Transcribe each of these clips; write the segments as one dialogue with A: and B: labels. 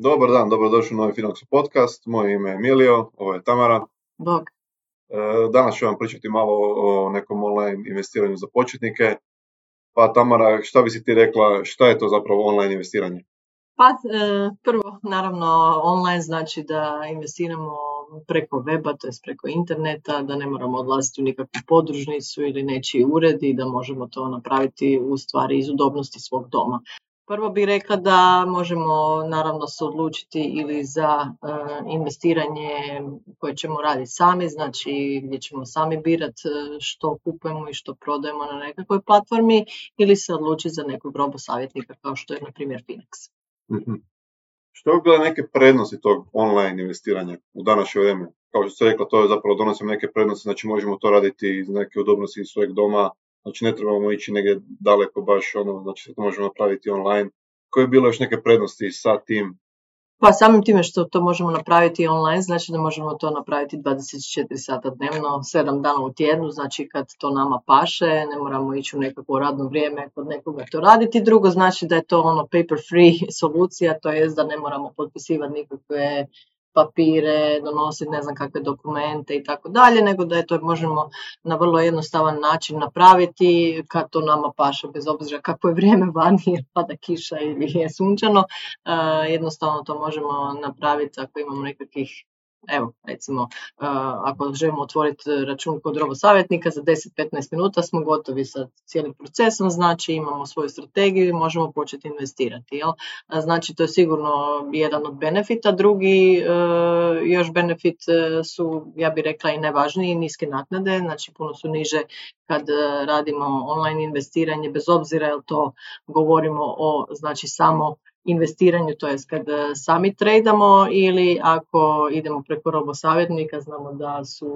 A: Dobar dan, dobrodošli u novi Finaxu podcast. Moje ime je Emilio, ovo je Tamara.
B: Bog.
A: E, danas ću vam pričati malo o nekom online investiranju za početnike. Pa Tamara, šta bi si ti rekla, šta je to zapravo online investiranje?
B: Pa e, prvo, naravno, online znači da investiramo preko weba, to je preko interneta, da ne moramo odlaziti u nikakvu podružnicu ili nečiji ured i da možemo to napraviti u stvari iz udobnosti svog doma. Prvo bih rekla da možemo naravno se odlučiti ili za e, investiranje koje ćemo raditi sami, znači gdje ćemo sami birati e, što kupujemo i što prodajemo na nekakvoj platformi ili se odlučiti za nekog robo savjetnika kao što je na primjer Finex.
A: Mm Što neke prednosti tog online investiranja u današnje vrijeme? Kao što ste rekla, to je zapravo donosi neke prednosti, znači možemo to raditi iz neke udobnosti iz svojeg doma, Znači ne trebamo ići negdje daleko baš ono, znači to možemo napraviti online. Koje je bilo još neke prednosti sa tim?
B: Pa samim time što to možemo napraviti online, znači da možemo to napraviti 24 sata dnevno, 7 dana u tjednu, znači kad to nama paše, ne moramo ići u nekakvo radno vrijeme kod nekoga to raditi. Drugo znači da je to ono paper free solucija, to jest da ne moramo potpisivati nikakve papire, donositi ne znam kakve dokumente i tako dalje, nego da je to možemo na vrlo jednostavan način napraviti kad to nama paše, bez obzira kako je vrijeme vani, jer pada kiša ili je sunčano, jednostavno to možemo napraviti ako imamo nekakvih evo, recimo, ako želimo otvoriti račun kod robo savjetnika, za 10-15 minuta smo gotovi sa cijelim procesom, znači imamo svoju strategiju i možemo početi investirati. Jel? Znači, to je sigurno jedan od benefita. Drugi uh, još benefit uh, su, ja bih rekla, i nevažniji, niske naknade, znači puno su niže kad radimo online investiranje, bez obzira jel to govorimo o znači samo investiranju, to jest kad e, sami tradamo ili ako idemo preko robosavjetnika, znamo da su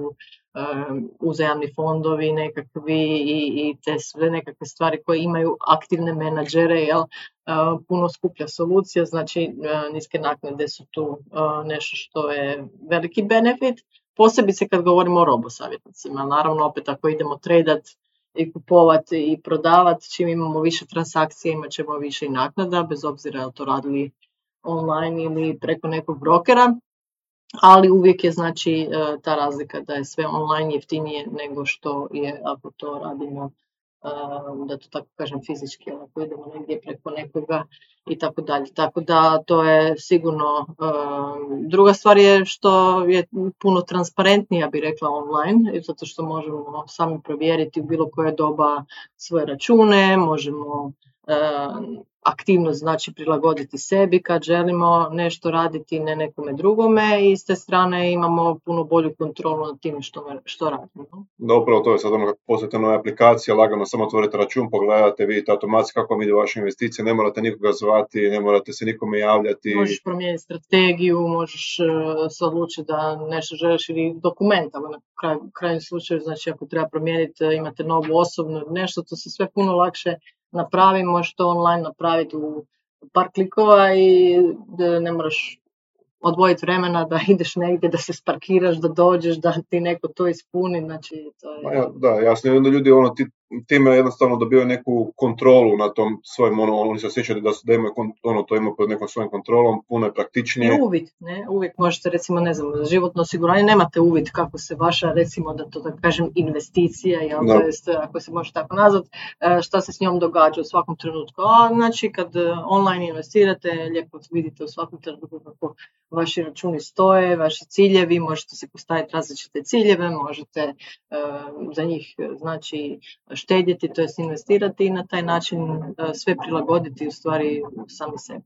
B: um, uzajamni fondovi nekakvi i, i te sve nekakve stvari koje imaju aktivne menadžere, jel, puno skuplja solucija, znači niske naknade su tu nešto što je veliki benefit, posebice kad govorimo o robosavjetnicima. Naravno, opet ako idemo tradat i kupovati i prodavati. Čim imamo više transakcija imat ćemo više i naknada, bez obzira je to radili online ili preko nekog brokera. Ali uvijek je znači e, ta razlika da je sve online jeftinije nego što je ako to radimo da to tako kažem fizički, ako idemo negdje preko nekoga i tako dalje. Tako da to je sigurno druga stvar je što je puno transparentnija bi rekla online, zato što možemo sami provjeriti u bilo koje doba svoje račune, možemo aktivnost znači prilagoditi sebi kad želimo nešto raditi ne nekome drugome i s te strane imamo puno bolju kontrolu nad tim što, što radimo.
A: Da, upravo to je sad ono kako nove aplikacije, lagano samo otvorite račun, pogledate, vidite automatski kako vam ide vaša investicija, ne morate nikoga zvati, ne morate se nikome javljati.
B: Možeš promijeniti strategiju, možeš e, se odlučiti da nešto želiš ili dokument, ali na kraj, krajnjem slučaju, znači ako treba promijeniti, imate novu osobnu nešto, to se sve puno lakše napravi, možeš to online napraviti u par klikova i ne moraš odvojiti vremena da ideš negdje, da se sparkiraš, da dođeš, da ti neko to ispuni, znači to je...
A: Ja, da, jasno, onda ljudi ono, ti, time jednostavno dobivaju neku kontrolu na tom svojim, ono, oni se osjećaju da, da imaju, ono, to ima pod nekom svojom kontrolom, puno je praktičnije.
B: I uvid, ne, uvijek možete recimo, ne znam, životno osiguranje, nemate uvid kako se vaša, recimo da to da kažem, investicija, jel, to jest, ako se može tako nazvat, e, šta se s njom događa u svakom trenutku. A, znači, kad e, online investirate, lijepo vidite u svakom trenutku kako vaši računi stoje, vaši ciljevi, možete se postaviti različite ciljeve, možete e, za njih znači štedjeti, to jest investirati i na taj način e, sve prilagoditi u stvari sami sebi.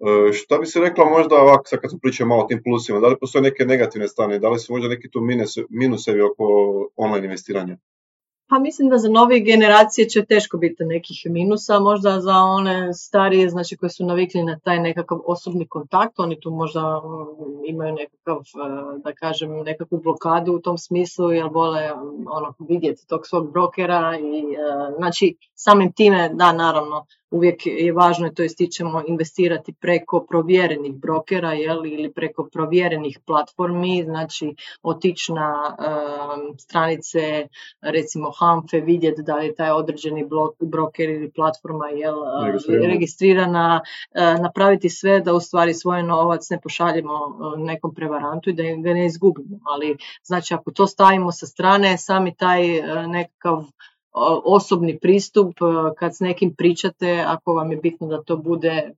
A: E, šta bi se rekla možda ovako, sad kad smo pričali malo o tim plusima, da li postoje neke negativne strane, da li su možda neki tu minusevi oko online investiranja?
B: Pa mislim da za nove generacije će teško biti nekih minusa, možda za one starije, znači koji su navikli na taj nekakav osobni kontakt, oni tu možda mm, imaju nekakav, e, da kažem, nekakvu blokadu u tom smislu, jer vole ono, vidjeti tog svog brokera i e, znači samim time, da, naravno, uvijek je važno i to ističemo investirati preko provjerenih brokera jel, ili preko provjerenih platformi, znači otići na stranice recimo Hamfe, vidjeti da je taj određeni blok, broker ili platforma jel, registrirana, napraviti sve da u stvari svoj novac ne pošaljemo nekom prevarantu i da ga ne izgubimo. Ali znači ako to stavimo sa strane, sami taj nekakav osobni pristup e, kad s nekim pričate, ako vam je bitno da to bude e,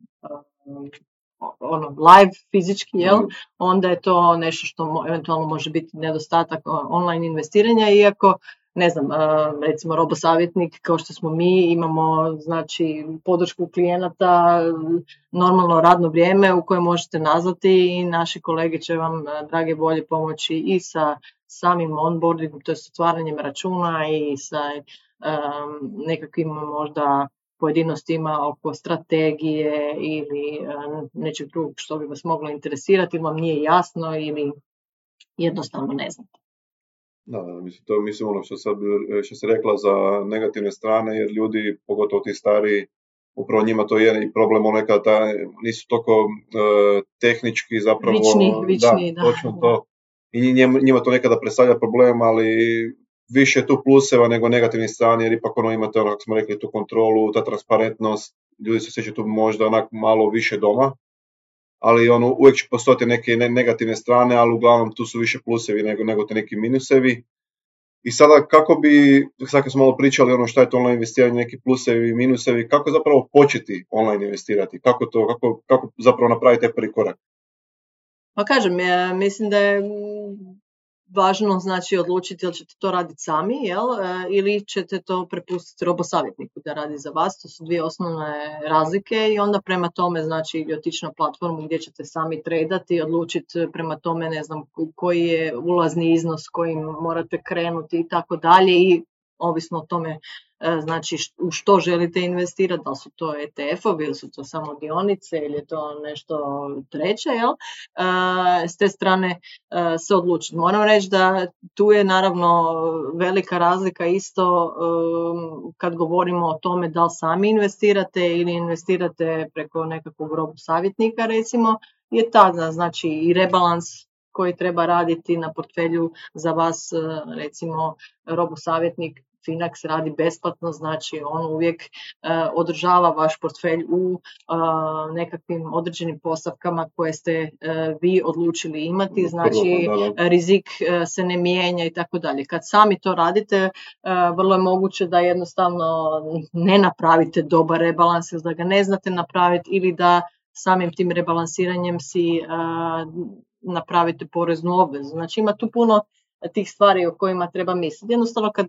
B: ono live fizički, jel? Mhm. onda je to nešto što eventualno može biti nedostatak online investiranja, iako ne znam, e, recimo robosavjetnik kao što smo mi, imamo znači podršku klijenata, normalno radno vrijeme u koje možete nazvati i naši kolege će vam drage bolje pomoći i sa samim onboardingom, to je otvaranjem računa i sa nekakvim možda pojedinostima oko strategije ili nečeg drugog što bi vas moglo interesirati ili vam nije jasno ili jednostavno ne znate.
A: Da, da, mislim, to mislim ono što, sad, što se rekla za negativne strane, jer ljudi, pogotovo ti stari, upravo njima to je i problem, ono nekada nisu toliko e, tehnički zapravo...
B: Vični, vični, da.
A: Točno to. I njima, njima to nekada predstavlja problem, ali više tu pluseva nego negativnih strani, jer ipak ono imate, ono, kako smo rekli, tu kontrolu, ta transparentnost, ljudi se osjećaju tu možda onak malo više doma, ali ono, uvijek će postojati neke negativne strane, ali uglavnom tu su više plusevi nego, nego te neki minusevi. I sada kako bi, sad kad smo malo pričali ono šta je to online investiranje, neki plusevi i minusevi, kako zapravo početi online investirati, kako to, kako, kako zapravo napraviti prvi korak?
B: Pa kažem, ja mislim da je važno znači odlučiti ili ćete to raditi sami jel? E, ili ćete to prepustiti robosavjetniku da radi za vas. To su dvije osnovne razlike i onda prema tome znači ili otići na platformu gdje ćete sami tradati, odlučiti prema tome ne znam koji je ulazni iznos kojim morate krenuti i tako dalje i ovisno o tome E, znači u što želite investirati, da su to ETF-ovi ili su to samo dionice ili je to nešto treće, jel? E, s te strane e, se odlučiti. Moram reći da tu je naravno velika razlika isto kad govorimo o tome da li sami investirate ili investirate preko nekakvog robu savjetnika recimo, je tada znači i rebalans koji treba raditi na portfelju za vas, recimo robu savjetnik Finax radi besplatno, znači on uvijek e, održava vaš portfelj u e, nekakvim određenim postavkama koje ste e, vi odlučili imati, znači rizik se ne mijenja i tako dalje. Kad sami to radite, vrlo je moguće da jednostavno ne napravite dobar rebalans ili da ga ne znate napraviti ili da samim tim rebalansiranjem si napravite poreznu obvezu. Znači ima tu puno tih stvari o kojima treba misliti. Jednostavno kad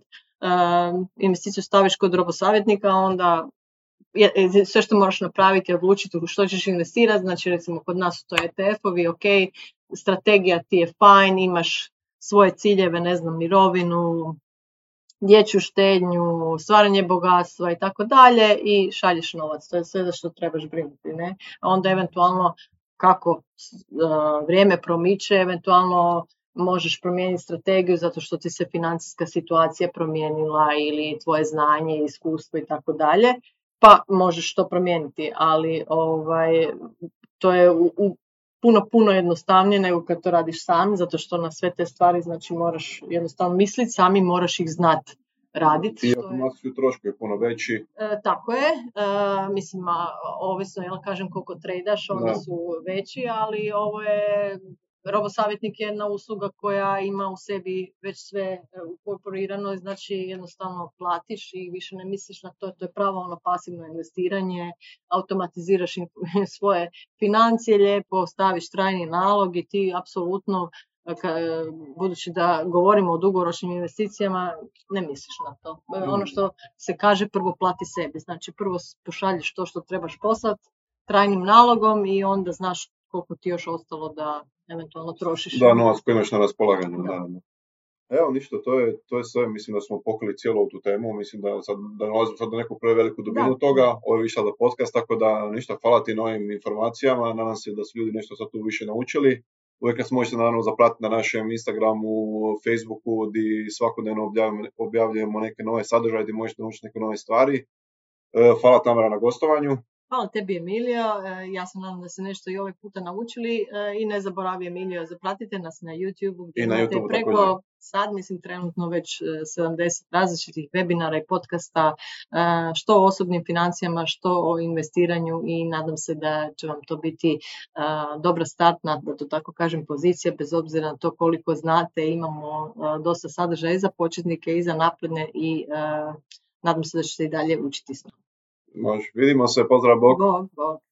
B: investiciju staviš kod robosavjetnika, onda sve što moraš napraviti je odlučiti u što ćeš investirati, znači recimo kod nas su to ETF-ovi, ok, strategija ti je fajn, imaš svoje ciljeve, ne znam, mirovinu, dječju štednju, stvaranje bogatstva i tako dalje i šalješ novac, to je sve za što trebaš brinuti, ne? A onda eventualno kako vrijeme promiče, eventualno možeš promijeniti strategiju zato što ti se financijska situacija promijenila ili tvoje znanje, iskustvo i tako dalje, pa možeš to promijeniti, ali ovaj, to je u, puno, puno jednostavnije nego kad to radiš sam, zato što na sve te stvari znači moraš jednostavno misliti, sami moraš ih znati raditi.
A: I automatski troškovi je puno veći.
B: E, tako je, e, mislim, ovisno, jel kažem koliko tradaš, oni su veći, ali ovo je Robosavjetnik je jedna usluga koja ima u sebi već sve e, ukorporirano, znači jednostavno platiš i više ne misliš na to, to je pravo ono pasivno investiranje, automatiziraš svoje financije lijepo, staviš trajni nalog i ti apsolutno e, budući da govorimo o dugoročnim investicijama, ne misliš na to. E, ono mm. što se kaže, prvo plati sebi. Znači, prvo pošalješ to što trebaš poslati trajnim nalogom i onda znaš koliko ti još ostalo da eventualno trošiš.
A: Da, novac koji imaš na raspolaganju, da. Evo ništa, to je, to je sve, mislim da smo pokrili cijelu tu temu, mislim da sad da nalazimo sad do neku veliku dubinu da. toga, ovo je više da podcast, tako da ništa, hvala ti novim informacijama, nadam se da su ljudi nešto sad tu više naučili. Uvijek nas možete naravno zapratiti na našem Instagramu, Facebooku, gdje svakodnevno objavljujemo, objavljujemo neke nove sadržaje, gdje možete naučiti neke nove stvari. Hvala Tamara na gostovanju.
B: Hvala tebi Emilio, e, ja se nadam da se nešto i ovaj puta naučili e, i ne zaboravi Emilio, zapratite nas na YouTube
A: I na YouTube
B: preko sad mislim trenutno već 70 e, različitih webinara i podcasta što o osobnim financijama, što o investiranju i nadam se da će vam to biti dobra startna, da to tako kažem, pozicija bez obzira na to koliko znate, imamo dosta sadržaja i za početnike i za napredne i nadam se da ćete i dalje učiti s nama.
A: Može. Vidimo se, pozdrav Bog.
B: Bog, Bog.